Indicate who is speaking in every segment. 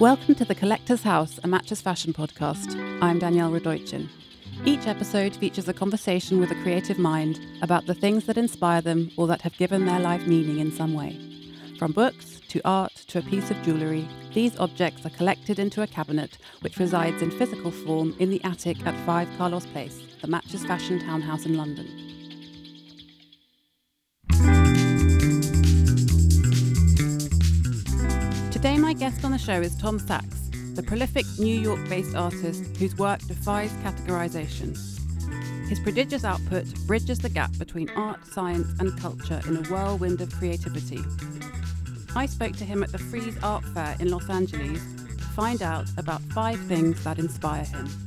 Speaker 1: Welcome to The Collector's House, a Matches Fashion podcast. I'm Danielle Radoichin. Each episode features a conversation with a creative mind about the things that inspire them or that have given their life meaning in some way. From books to art to a piece of jewellery, these objects are collected into a cabinet which resides in physical form in the attic at 5 Carlos Place, the Matches Fashion townhouse in London. Today, my guest on the show is Tom Sachs, the prolific New York based artist whose work defies categorization. His prodigious output bridges the gap between art, science, and culture in a whirlwind of creativity. I spoke to him at the Frieze Art Fair in Los Angeles to find out about five things that inspire him.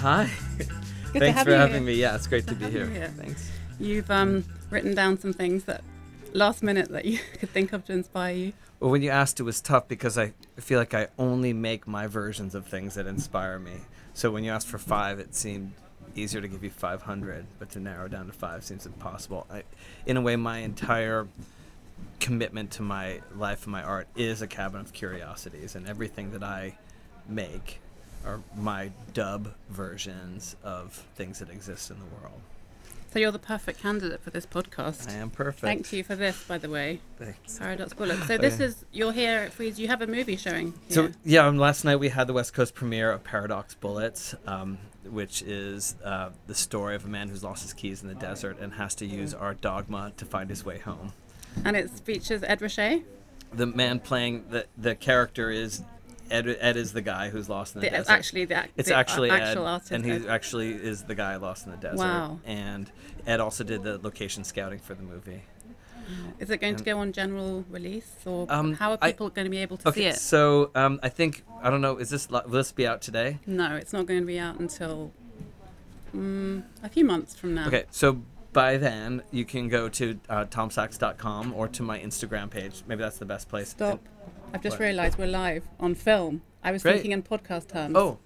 Speaker 1: Hi. Good
Speaker 2: Thanks for having
Speaker 1: here.
Speaker 2: me. Yeah, it's great to
Speaker 1: to
Speaker 2: be here.
Speaker 1: here.
Speaker 2: Thanks.
Speaker 1: You've um, written down some things that last minute that you could think of to inspire you.
Speaker 2: Well, when you asked, it was tough because I feel like I only make my versions of things that inspire me. So when you asked for five, it seemed easier to give you 500, but to narrow down to five seems impossible. I, in a way, my entire commitment to my life and my art is a cabinet of curiosities, and everything that I make are my dub versions of things that exist in the world.
Speaker 1: So you're the perfect candidate for this podcast.
Speaker 2: I am perfect.
Speaker 1: Thank you for this, by the way,
Speaker 2: Thanks.
Speaker 1: Paradox Bullet. So this
Speaker 2: Okay.
Speaker 1: is you're here at Frieze. You have a movie showing.
Speaker 2: So yeah, um, last night we had the West Coast premiere of Paradox Bullets, um, which is uh, the story of a man who's lost his keys in the desert and has to use our dogma to find his way home.
Speaker 1: and it features Ed Ruscha,
Speaker 2: The man playing the the character is Ed. Ed is the guy who's lost in the,
Speaker 1: the,
Speaker 2: desert.
Speaker 1: actually the,
Speaker 2: it's
Speaker 1: the
Speaker 2: actually
Speaker 1: actual
Speaker 2: Ed,
Speaker 1: artist.
Speaker 2: and he
Speaker 1: Ed.
Speaker 2: actually is the guy lost in the desert.
Speaker 1: Wow.
Speaker 2: And Ed also did the location scouting for the movie.
Speaker 1: Is it going to go on general release, or
Speaker 2: Um,
Speaker 1: how are
Speaker 2: I-
Speaker 1: people going to be able to see it?
Speaker 2: so um, I think I don't know. Is this will this be out today?
Speaker 1: No, it's not going to be out until mm, a few months from now.
Speaker 2: Okay, so by then you can go to uh, tomsachs.com or to my Instagram page. Maybe that's the best place.
Speaker 1: Stop. I've just realised we're live on film. I was
Speaker 2: Great.
Speaker 1: thinking in podcast terms.
Speaker 2: Oh,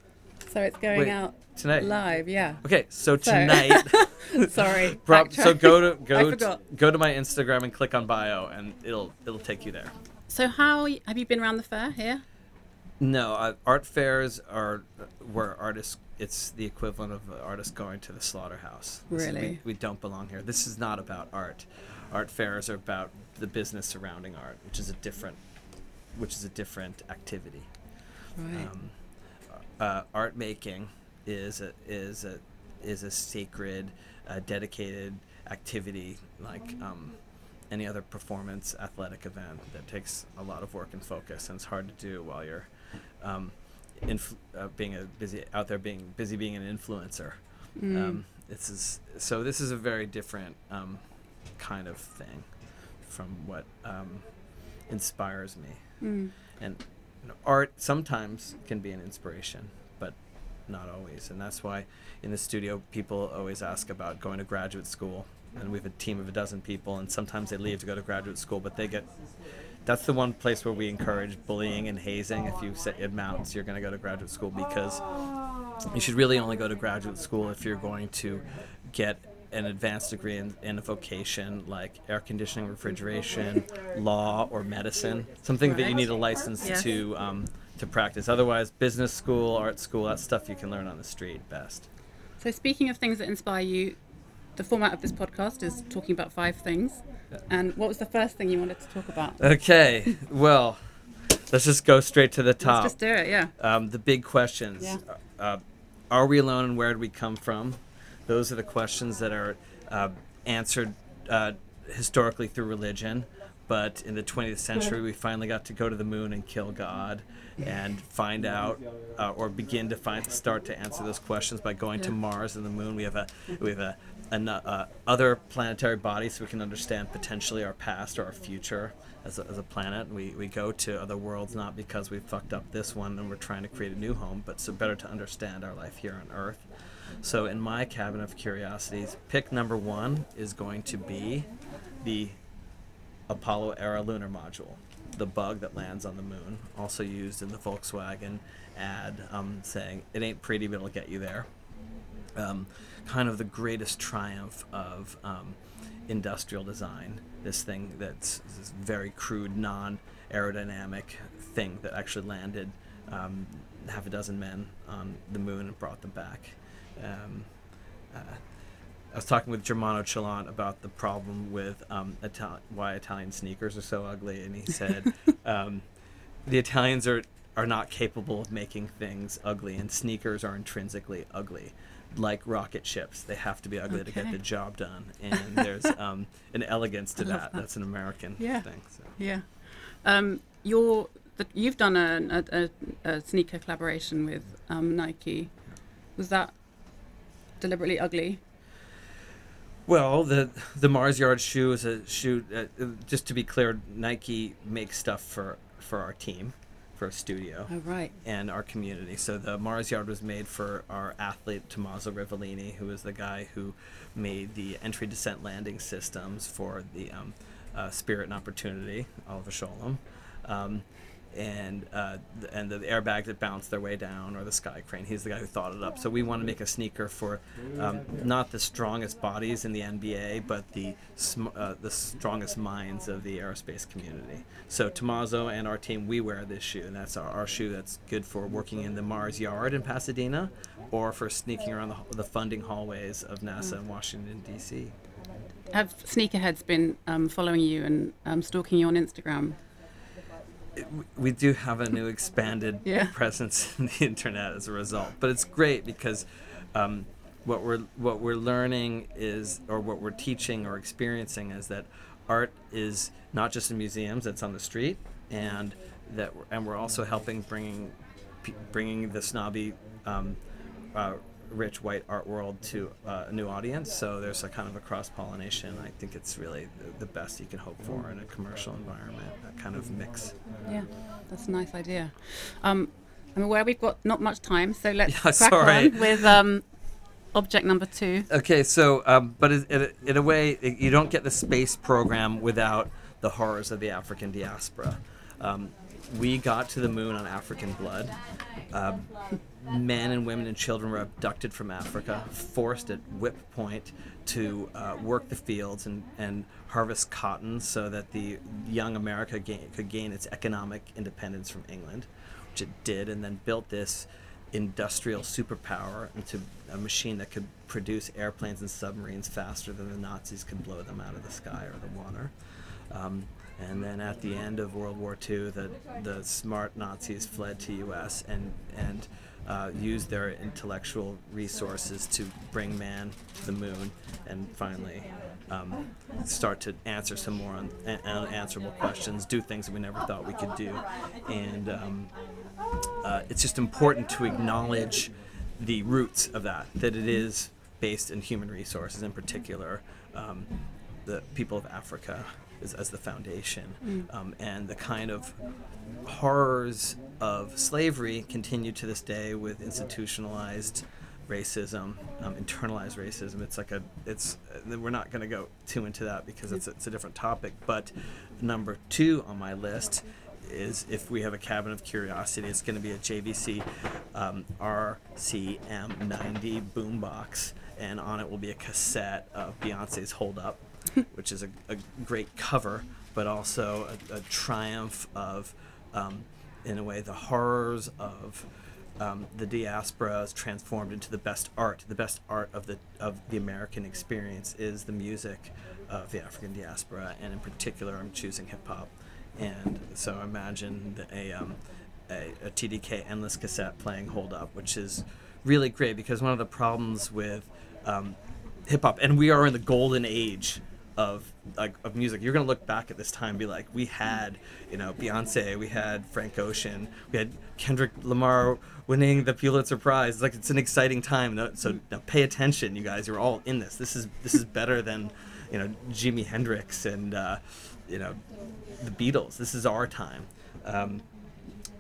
Speaker 1: so it's going
Speaker 2: wait,
Speaker 1: out
Speaker 2: tonight.
Speaker 1: live. Yeah.
Speaker 2: Okay, so tonight,
Speaker 1: Sorry.
Speaker 2: so go to
Speaker 1: I
Speaker 2: go to,
Speaker 1: forgot.
Speaker 2: go to my Instagram and click on bio, and it'll it'll take you there.
Speaker 1: So how have you been around the fair here?
Speaker 2: No, uh, art fairs are where artists. It's the equivalent of an artist going to the slaughterhouse. This is-
Speaker 1: Really?
Speaker 2: we, we don't belong here. This is not about art. Art fairs are about the business surrounding art, which is a different, which is a different activity.
Speaker 1: Right.
Speaker 2: Um, uh, art making is a, is a is a sacred, uh, dedicated activity like um, any other performance athletic event that takes a lot of work and focus, and it's hard to do while you're um, inf- uh, being a busy out there being busy being an influencer.
Speaker 1: Mm.
Speaker 2: Um, this is so. This is a very different um, kind of thing from what um, inspires me
Speaker 1: Mm.
Speaker 2: and art sometimes can be an inspiration but not always. And that's why in the studio people always ask about going to graduate school. And we have a team of a dozen people and sometimes they leave to go to graduate school but they get that's the one place where we encourage bullying and hazing. If you set amounts you're going to go to graduate school because you should really only go to graduate school if you're going to get an advanced degree in, in a vocation like air conditioning, refrigeration, law, or medicine. Something that you need a license
Speaker 1: Yes.
Speaker 2: to um, to practice. Otherwise, business school, art school, that stuff you can learn on the street best.
Speaker 1: So speaking of things that inspire you, the format of this podcast is talking about five things. And what was the first thing you wanted to talk about?
Speaker 2: Okay, well, let's just go straight to the top.
Speaker 1: Let's just do it. Yeah.
Speaker 2: um, the big questions.
Speaker 1: Yeah.
Speaker 2: Uh, are we alone and where did we come from? Those are the questions that are uh, answered uh, historically through religion. But in the 20th century, we finally got to go to the moon and kill God and find out uh, or begin to find start to answer those questions by going to Mars and the moon. We have a we have a, an, uh, other planetary bodies so we can understand potentially our past or our future as a, as a planet. We, we go to other worlds not because we fucked up this one and we're trying to create a new home, but so better to understand our life here on Earth. So in my cabinet of curiosities, pick number one is going to be the Apollo era lunar module. the bug that lands on the moon, also used in the Volkswagen ad, um, saying it ain't pretty, but it'll get you there. Um, kind of the greatest triumph of um, industrial design. This thing that's this very crude, non aerodynamic thing that actually landed um, half a dozen men on the moon and brought them back. Um, uh, I was talking with Germano Celant about the problem with um, Ital- why Italian sneakers are so ugly, and he said um, the Italians are are not capable of making things ugly, and sneakers are intrinsically ugly, like rocket ships. They have to be ugly to get the job done, and there's um, an elegance to that.
Speaker 1: that.
Speaker 2: That's an American
Speaker 1: Yeah.
Speaker 2: thing. So.
Speaker 1: Yeah. Um, you're, the, you've done a, a, a, a sneaker collaboration with um, Nike. Was that deliberately ugly?
Speaker 2: Well, the the Mars Yard shoe is a shoe. Uh, just to be clear, Nike makes stuff for for our team, for our studio.
Speaker 1: Oh, right.
Speaker 2: and our community. So the Mars Yard was made for our athlete Tommaso Rivellini, who is the guy who made the entry descent landing systems for the um, uh, Spirit and Opportunity, Oliver Scholem. Um, and uh, th- and the airbags that bounce their way down, or the sky crane. He's the guy who thought it up. So we want to make a sneaker for um, not the strongest bodies in the NBA, but the sm- uh, the strongest minds of the aerospace community. So Tommaso and our team, we wear this shoe, and that's our, our shoe that's good for working in the Mars Yard in Pasadena, or for sneaking around the, the funding hallways of NASA in Washington D.C.
Speaker 1: Have sneakerheads been um, following you and um, stalking you on Instagram?
Speaker 2: We do have a new expanded
Speaker 1: Yeah.
Speaker 2: presence in the internet as a result. But it's great because um, what we're what we're learning is, or what we're teaching or experiencing is that art is not just in museums; it's on the street, and that we're, and we're also helping bringing bringing the snobby. Um, uh, rich white art world to uh, a new audience so there's a kind of a cross pollination i think it's really the, the best you can hope for in a commercial environment that kind of mix
Speaker 1: Yeah, that's a nice idea. Um, I'm aware we've got not much time, so let's
Speaker 2: Yeah,
Speaker 1: crack
Speaker 2: sorry.
Speaker 1: on with um, object number two.
Speaker 2: Okay, so um, but in, a, in a way, you don't get the space program without the horrors of the African diaspora. Um, we got to the moon on African blood. Um, men and women and children were abducted from Africa, forced at whip point to uh, work the fields and, and harvest cotton so that the young America gain, could gain its economic independence from England, which it did, and then built this industrial superpower into a machine that could produce airplanes and submarines faster than the Nazis could blow them out of the sky or the water. Um, and then at the end of World War II, the, the smart Nazis fled to U.S. and and uh, used their intellectual resources to bring man to the moon and finally um, start to answer some more un- unanswerable questions, do things that we never thought we could do, and um, uh, it's just important to acknowledge the roots of that, that it is based in human resources, in particular, um, the people of Africa is, as the foundation, um, and the kind of horrors of slavery continue to this day with institutionalized racism, um, internalized racism. It's like a, it's, uh, we're not going to go too into that because it's, it's a different topic. But number two on my list is if we have a cabinet of curiosity, it's going to be a JVC um, RCM90 boombox, and on it will be a cassette of Beyonce's "Hold Up," which is a, a great cover, but also a, a triumph of, um, in a way, the horrors of um, the diaspora is transformed into the best art. The best art of the of the American experience is the music of the African diaspora, and in particular, I'm choosing hip hop. And so imagine a, um, a a TDK endless cassette playing "Hold Up," which is really great because one of the problems with um, hip hop, and we are in the golden age of like of music. You're gonna look back at this time and be like, we had, you know, Beyonce, we had Frank Ocean, we had Kendrick Lamar winning the Pulitzer Prize. It's like it's an exciting time. So now pay attention, you guys. You're all in this. This is this is better than, you know, Jimi Hendrix and uh, you know, the Beatles. This is our time. Um,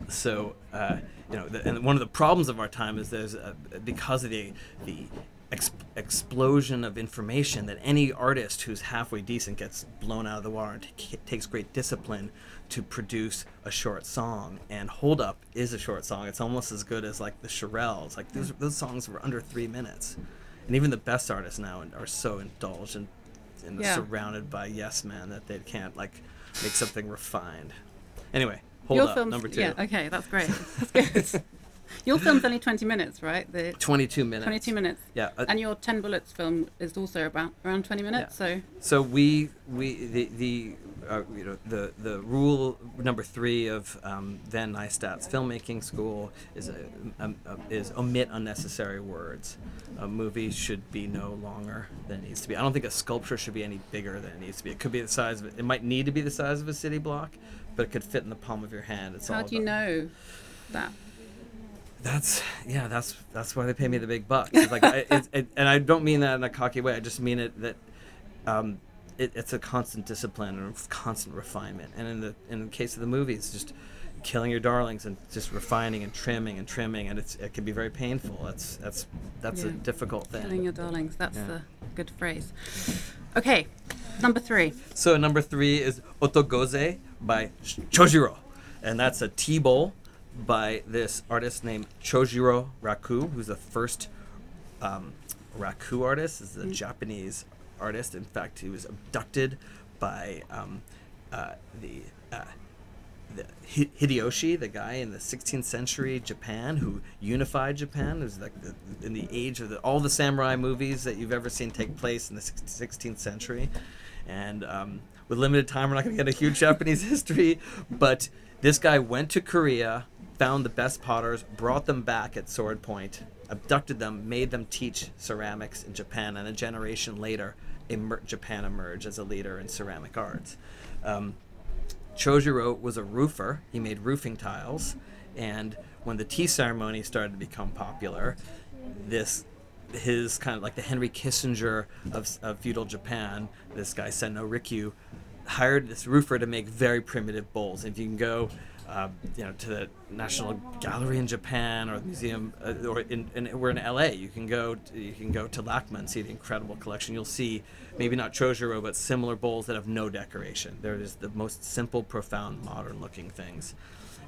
Speaker 2: so uh, you know, the, and one of the problems of our time is there's uh, because of the the ex- explosion of information that any artist who's halfway decent gets blown out of the water and t- takes great discipline to produce a short song. And Hold Up is a short song. It's almost as good as like the Shirelles. Like those, those songs were under three minutes. And even the best artists now are so indulged and, and
Speaker 1: Yeah.
Speaker 2: surrounded by yes men that they can't like make something refined. Anyway, Hold
Speaker 1: Your
Speaker 2: Up,
Speaker 1: film's,
Speaker 2: number two.
Speaker 1: Yeah, okay, that's great. That's good. Your film's only 20 minutes, right? The
Speaker 2: 22 minutes.
Speaker 1: 22 minutes.
Speaker 2: Yeah. uh,
Speaker 1: And your 10 Bullets film is also about around 20 minutes, so
Speaker 2: So we we the the uh, you know the the rule number three of um, Van Neistat's filmmaking school is a, um, uh, is omit unnecessary words. A movie should be no longer than it needs to be. I don't think a sculpture should be any bigger than it needs to be. It could be the size of it. Might need to be the size of a city block, but it could fit in the palm of your hand. It's
Speaker 1: how
Speaker 2: all
Speaker 1: do you know that?
Speaker 2: That's yeah. That's that's why they pay me the big bucks. It's like, I, it, it, and I don't mean that in a cocky way. I just mean it that um, it, it's a constant discipline and constant refinement. And in the in the case of the movie, it's just killing your darlings and just refining and trimming and trimming, and it's it can be very painful. That's that's that's a difficult thing.
Speaker 1: Killing your darlings. That's
Speaker 2: Yeah.
Speaker 1: the good phrase. Okay, number three.
Speaker 2: So number three is Otogoze by Chojiro, and that's a tea bowl by this artist named Chojiro Raku, who's the first um, Raku artist. This is a Japanese artist. In fact, he was abducted by um, uh, the. Uh, the Hideyoshi, the guy in the 16th century Japan who unified Japan, who's like the, in the age of the, all the samurai movies that you've ever seen take place in the 16th century. And um, with limited time, we're not going to get a huge Japanese history, but this guy went to Korea, found the best potters, brought them back at sword point, abducted them, made them teach ceramics in Japan, and a generation later, emer- Japan emerged as a leader in ceramic arts. Um, was a roofer. He made roofing tiles, and when the tea ceremony started to become popular, this his kind of like the Henry Kissinger of, of feudal Japan, this guy Sen no Rikyu, hired this roofer to make very primitive bowls. If you can go, uh, you know, to the National Gallery in Japan or the museum, uh, or in, in we're in LA, you can go to, you can go to LACMA and see the incredible collection. You'll see maybe not Chojiro, but similar bowls that have no decoration. They're just the most simple, profound, modern-looking things,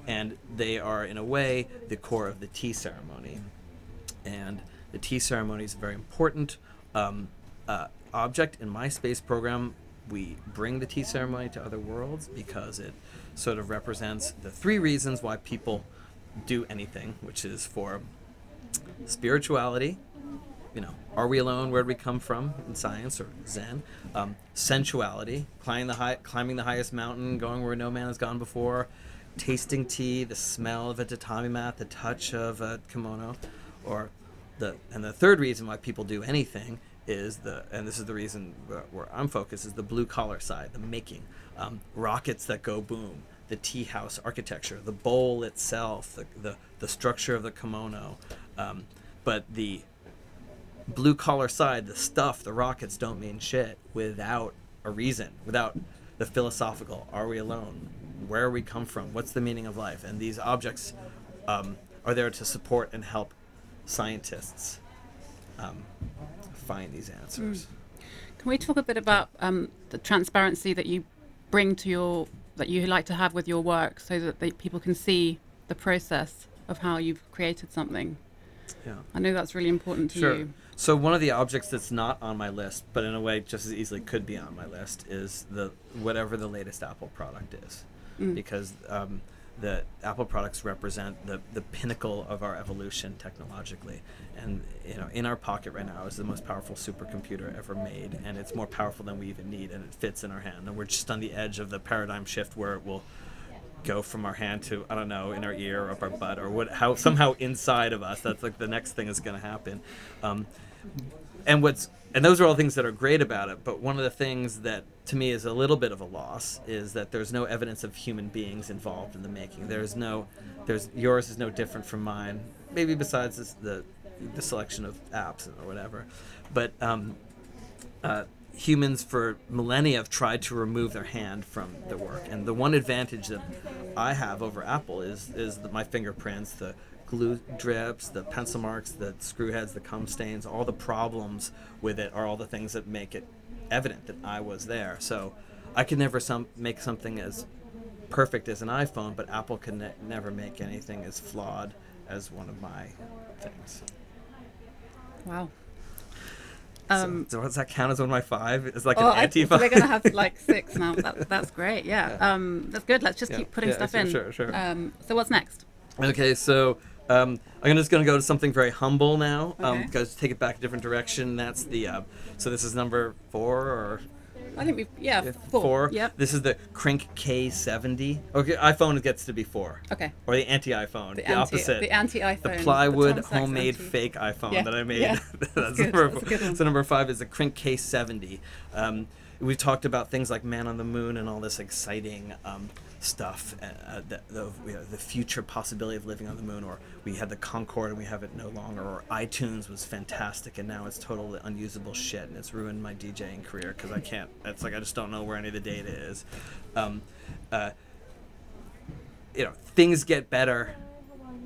Speaker 2: and they are in a way the core of the tea ceremony and the tea ceremony is a very important um, uh, object in my space program. We bring the tea ceremony to other worlds because it sort of represents the three reasons why people do anything, which is for spirituality. You know, are we alone? Where do we come from in science or Zen? Um, sensuality, climbing the high, climbing the highest mountain, going where no man has gone before, tasting tea, the smell of a tatami mat, the touch of a kimono, or the and the third reason why people do anything is the and this is the reason where, where I'm focused is the blue collar side, the making, um, rockets that go boom, the tea house architecture, the bowl itself, the the, the structure of the kimono, um, but the blue collar side, the stuff, the rockets don't mean shit without a reason, without the philosophical. Are we alone? Where we come from? What's the meaning of life? And these objects um, are there to support and help scientists um, find these answers.
Speaker 1: Can we talk a bit about um, the transparency that you bring to your that you like to have with your work, so that they, people can see the process of how you've created something?
Speaker 2: Yeah.
Speaker 1: I know that's really important to
Speaker 2: Sure.
Speaker 1: you.
Speaker 2: So one of the objects that's not on my list, but in a way just as easily could be on my list, is the whatever the latest Apple product is,
Speaker 1: Mm.
Speaker 2: because um, the Apple products represent the the pinnacle of our evolution technologically, and you know in our pocket right now is the most powerful supercomputer ever made, and it's more powerful than we even need, and it fits in our hand, and we're just on the edge of the paradigm shift where it will go from our hand to I don't know in our ear or up our butt or what how somehow inside of us. That's like the next thing is going to happen. Um, and what's and those are all things that are great about it. But one of the things that to me is a little bit of a loss is that there's no evidence of human beings involved in the making. There's no there's yours is no different from mine. Maybe besides this, the the selection of apps or whatever, but um, uh, humans for millennia have tried to remove their hand from the work. And the one advantage that I have over Apple is is the, my fingerprints, the glue drips, the pencil marks, the screw heads, the cum stains, all the problems with it are all the things that make it evident that I was there. So I could never some make something as perfect as an iPhone, but Apple can ne- never make anything as flawed as one of my things.
Speaker 1: Wow.
Speaker 2: Um, so, so, does that count as one of my five? It's like
Speaker 1: oh,
Speaker 2: an anti
Speaker 1: five. We're gonna have like six now. That, that's great. Yeah. yeah. Um, that's good. Let's just yeah. keep putting yeah, stuff in.
Speaker 2: Sure, sure.
Speaker 1: Um, so what's next?
Speaker 2: Okay, so um, I'm just going to go to something very humble now. Um, okay. Um, take it back a different direction. That's the uh, so this is number four or
Speaker 1: I think we yeah, yeah four. four. Yep.
Speaker 2: This is the Krink K70. Okay, iPhone gets to be four.
Speaker 1: Okay.
Speaker 2: Or the anti-iPhone. The,
Speaker 1: the anti,
Speaker 2: opposite.
Speaker 1: The anti-iPhone.
Speaker 2: The plywood the homemade anti. fake iPhone yeah. that I made.
Speaker 1: Yeah.
Speaker 2: That's,
Speaker 1: That's
Speaker 2: number
Speaker 1: That's
Speaker 2: four. So number five is the Krink K70. Um, we talked about things like Man on the Moon and all this exciting um, stuff, uh, uh, the, the, you know, the, future possibility of living on the moon, or we had the Concorde and we have it no longer, or iTunes was fantastic and now it's totally unusable shit and it's ruined my DJing career because I can't, it's like I just don't know where any of the data is. Um, uh, you know, things get better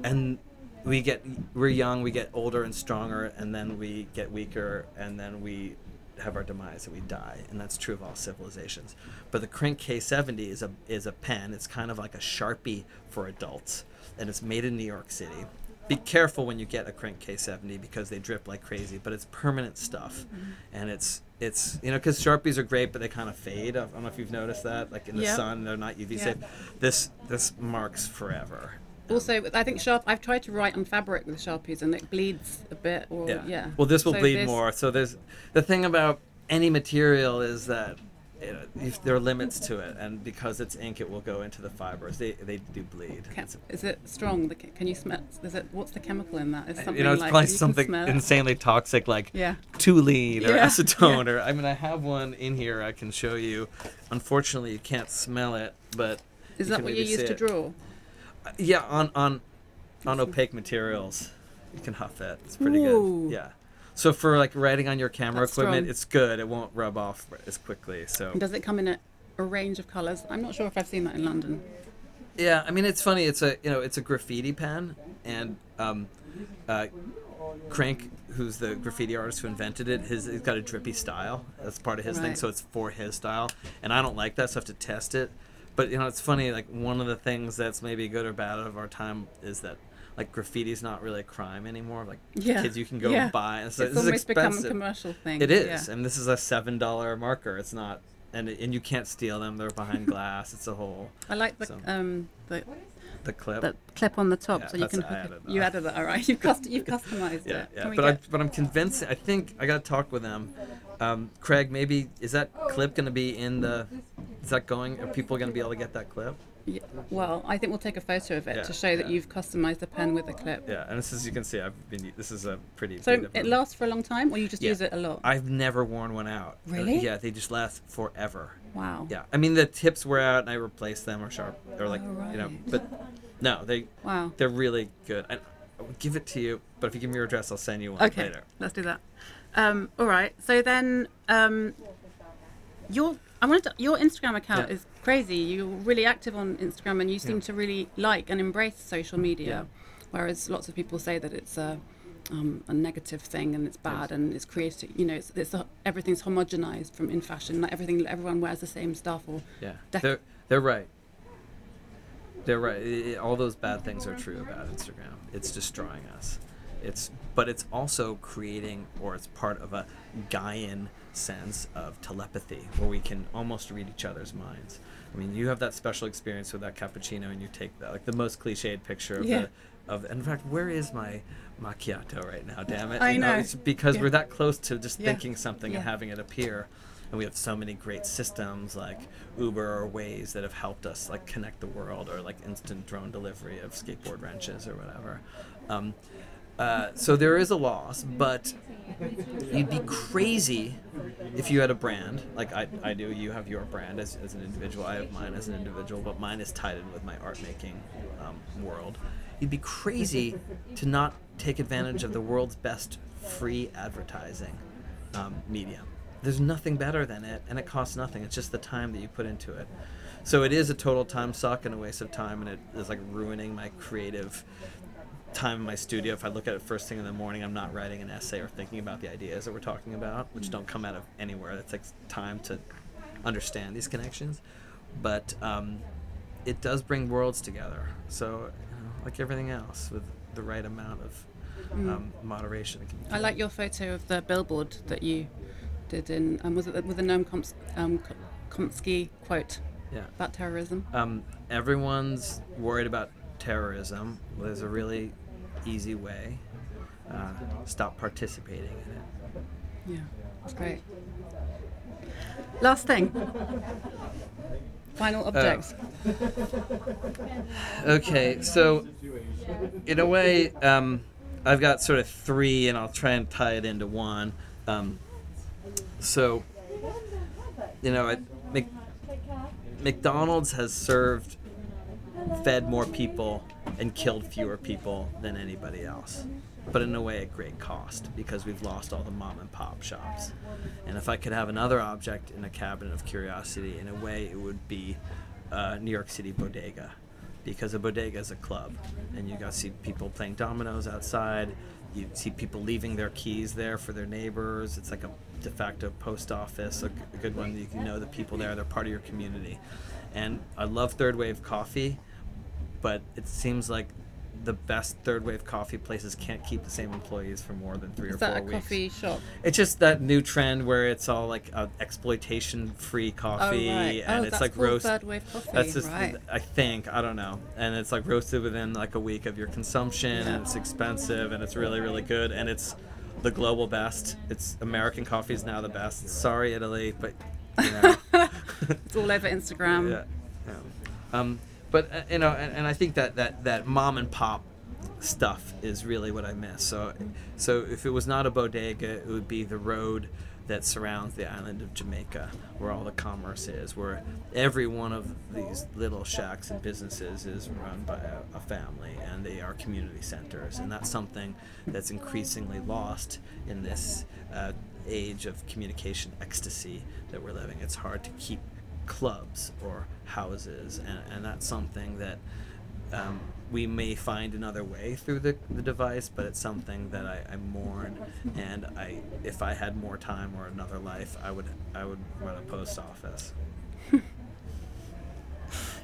Speaker 2: and we get, we're young, we get older and stronger, and then we get weaker, and then we have our demise and we die, and that's true of all civilizations. But the Krink K70 is a is a pen. It's kind of like a sharpie for adults, and it's made in New York City. Be careful when you get a Krink K70 because they drip like crazy, but it's permanent stuff, and it's it's you know because sharpies are great, but they kind of fade. I don't know if you've noticed that, like in the yep. sun, they're not UV yep. safe. This this marks forever, Um,
Speaker 1: also, I think sharp. I've tried to write on fabric with sharpies, and it bleeds a bit. Or yeah. yeah.
Speaker 2: Well, this will so bleed more. So there's the thing about any material is that you know, if there are limits to it, and because it's ink, it will go into the fibers. They, they do bleed.
Speaker 1: Can, is it strong? Can you smell? Is it what's the chemical in that? Is something
Speaker 2: you know, it's
Speaker 1: like,
Speaker 2: probably something insanely toxic, like
Speaker 1: yeah.
Speaker 2: toluene or
Speaker 1: yeah.
Speaker 2: acetone,
Speaker 1: yeah.
Speaker 2: or I mean, I have one in here. I can show you. Unfortunately, you can't smell it, but
Speaker 1: is that what you use to draw?
Speaker 2: Yeah, on on on opaque materials, you can huff it. It's pretty Ooh. good. Yeah. So for like writing on your camera That's equipment, strong. it's good. It won't rub off as quickly. So.
Speaker 1: Does it come in a, a range of colors? I'm not sure if I've seen that in London.
Speaker 2: Yeah, I mean it's funny. It's a you know it's a graffiti pen, and um, uh, Krink, who's the graffiti artist who invented it, his he's got a drippy style. That's part of his right. thing, so it's for his style. And I don't like that, so I have to test it. But you know, it's funny. Like one of the things that's maybe good or bad of our time is that like graffiti's not really a crime anymore. Like
Speaker 1: yeah.
Speaker 2: kids, you can go
Speaker 1: yeah.
Speaker 2: buy.
Speaker 1: and So it's almost become a commercial thing.
Speaker 2: It is, yeah. and this is a seven dollar marker. It's not, and and you can't steal them. They're behind glass. It's a whole.
Speaker 1: I like the so. um the.
Speaker 2: The clip.
Speaker 1: The clip on the top,
Speaker 2: yeah,
Speaker 1: so you can. Added, you added that, all right. You've cust- you've customized
Speaker 2: yeah,
Speaker 1: it.
Speaker 2: Yeah, but I, but I'm convinced. I think I got to talk with them. Um, Craig, maybe is that clip going to be in the? Is that going? Are people going to be able to get that clip?
Speaker 1: Yeah, well, I think we'll take a photo of it yeah, to show that you've customized the pen with the clip.
Speaker 2: Yeah, and this is you can see I've been this is a pretty.
Speaker 1: So it lasts for a long time, or you just use it a lot.
Speaker 2: I've never worn one out.
Speaker 1: Really?
Speaker 2: Uh, yeah, they just last forever.
Speaker 1: Wow.
Speaker 2: Yeah, I mean the tips wear out, and I replace them or sharp or like
Speaker 1: oh, right.
Speaker 2: you know, but no, they.
Speaker 1: Wow.
Speaker 2: They're really good. I, I will give it to you, but if you give me your address, I'll send you one
Speaker 1: okay,
Speaker 2: later.
Speaker 1: let's do that. Um, all right. So then, um, your I wanted to, your Instagram account yeah. is crazy. You're really active on Instagram, and you seem yeah. to really like and embrace social media, yeah. whereas lots of people say that it's a um, a negative thing and it's bad yes. and it's created. You know, it's, it's a, everything's homogenized from in fashion. Like everything, everyone wears the same stuff. Or
Speaker 2: yeah, dec- they're they're right. They're right. It, all those bad things are true about Instagram. It's destroying us. It's but it's also creating, or it's part of a Gaian sense of telepathy where we can almost read each other's minds. I mean, you have that special experience with that cappuccino, and you take that like the most cliched picture of
Speaker 1: yeah.
Speaker 2: the of. In fact, where is my macchiato right now? Damn it!
Speaker 1: I
Speaker 2: you
Speaker 1: know.
Speaker 2: It's because
Speaker 1: yeah.
Speaker 2: we're that close to just
Speaker 1: yeah.
Speaker 2: thinking something and having it appear. And we have so many great systems like Uber or Waze that have helped us like connect the world, or like instant drone delivery of skateboard wrenches or whatever. Um, uh, so there is a loss, but you'd be crazy if you had a brand like I, I do. You have your brand as, as an individual. I have mine as an individual, but mine is tied in with my art making um, world. You'd be crazy to not take advantage of the world's best free advertising um, medium. There's nothing better than it, and it costs nothing. It's just the time that you put into it. So it is a total time suck and a waste of time, and it is like ruining my creative time in my studio, if I look at it first thing in the morning, I'm not writing an essay or thinking about the ideas that we're talking about, which
Speaker 1: Mm.
Speaker 2: don't come out of anywhere. It takes time to understand these connections, but um, it does bring worlds together. So, you know, like everything else, with the right amount of um, moderation, it can.
Speaker 1: Mm. I like your photo of the billboard that you did in, um, was it the- with the Noam Choms- um, Chomsky quote
Speaker 2: Yeah.
Speaker 1: about terrorism?
Speaker 2: Um, everyone's worried about terrorism. Well, there's a really easy way. Uh, stop participating in it.
Speaker 1: Yeah, that's great. Last thing. Final objects.
Speaker 2: Okay, so in a way, um, I've got sort of three, and I'll try and tie it into one. Um, so, you know, Mc, McDonald's has served, fed more people, and killed fewer people than anybody else. But in a way, at great cost because we've lost all the mom and pop shops. And if I could have another object in a cabinet of curiosity, in a way, it would be uh, New York City bodega because a bodega is a club and you got to see people playing dominoes outside you see people leaving their keys there for their neighbors it's like a de facto post office a, g- a good one you can know the people there they're part of your community and i love third wave coffee but it seems like the best third wave coffee places can't keep the same employees for more than three or
Speaker 1: Is
Speaker 2: four
Speaker 1: that a
Speaker 2: weeks
Speaker 1: coffee shop?
Speaker 2: it's just that new trend where it's all like uh, exploitation free coffee
Speaker 1: oh, right.
Speaker 2: and
Speaker 1: oh,
Speaker 2: it's like roast
Speaker 1: third wave coffee.
Speaker 2: that's just
Speaker 1: right.
Speaker 2: I think I don't know, and it's like roasted within like a week of your consumption,
Speaker 1: Yeah.
Speaker 2: and it's expensive, and it's really really good, and it's the global best. It's American coffee is now the best. Sorry Italy, but you know,
Speaker 1: It's all over Instagram.
Speaker 2: yeah, yeah. Um, but uh, you know, and, and I think that that that mom and pop stuff is really what I miss. So so if it was not a bodega, it would be the road that surrounds the island of Jamaica, where all the commerce is, where every one of these little shacks and businesses is run by a, a family, and they are community centers, and that's something that's increasingly lost in this uh, age of communication ecstasy that we're living. It's hard to keep clubs or houses, and, and that's something that um, we may find another way through the, the device, but it's something that I, I mourn. And I, if I had more time or another life, I would I would run a post office.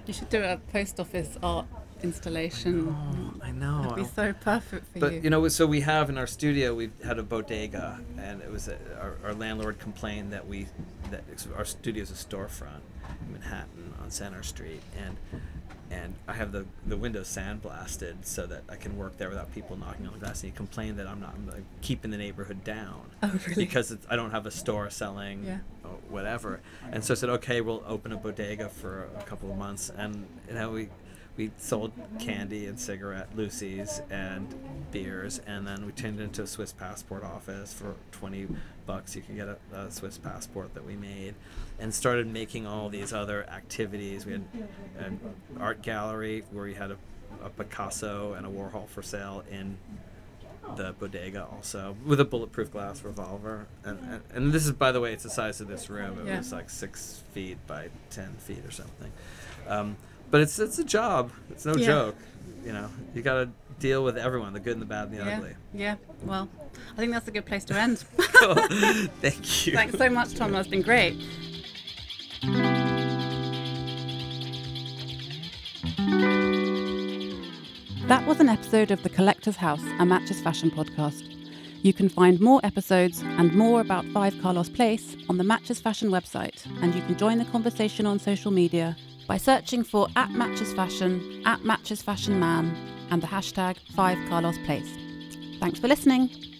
Speaker 1: You should do a post office art installation.
Speaker 2: Oh, I know.
Speaker 1: That'd be so perfect for
Speaker 2: But
Speaker 1: you.
Speaker 2: you know, so we have in our studio, we've had a bodega, and it was a, our, our landlord complained that we that our studio is a storefront in Manhattan on Center Street, and and I have the the windows sandblasted so that I can work there without people knocking on the glass. And he complained that I'm not I'm like, keeping the neighborhood down
Speaker 1: Oh, really?
Speaker 2: because it's, I don't have a store selling
Speaker 1: Yeah.
Speaker 2: whatever. And so I said, okay, we'll open a bodega for a couple of months, and you know we we sold candy and cigarette Lucy's and beers, and then we turned it into a Swiss passport office for twenty bucks. You could get a, a Swiss passport that we made, and started making all these other activities. We had an art gallery where we had a, a Picasso and a Warhol for sale in the bodega also with a bulletproof glass revolver and, and and this is by the way it's the size of this room it
Speaker 1: Yeah.
Speaker 2: was like six feet by ten feet or something um, but it's it's a job it's no
Speaker 1: Yeah.
Speaker 2: joke you know you got to deal with everyone the good and the bad and the
Speaker 1: yeah.
Speaker 2: ugly
Speaker 1: Yeah. Well, I think that's a good place to end.
Speaker 2: thank you
Speaker 1: Thanks so much, Tom. That's been great. That was an episode of The Collector's House, a Matches Fashion podcast. You can find more episodes and more about 5 Carlos Place on the Matches Fashion website, and you can join the conversation on social media by searching for at Matches Fashion, at Matches Fashion Man, and the hashtag 5 Carlos Place. Thanks for listening.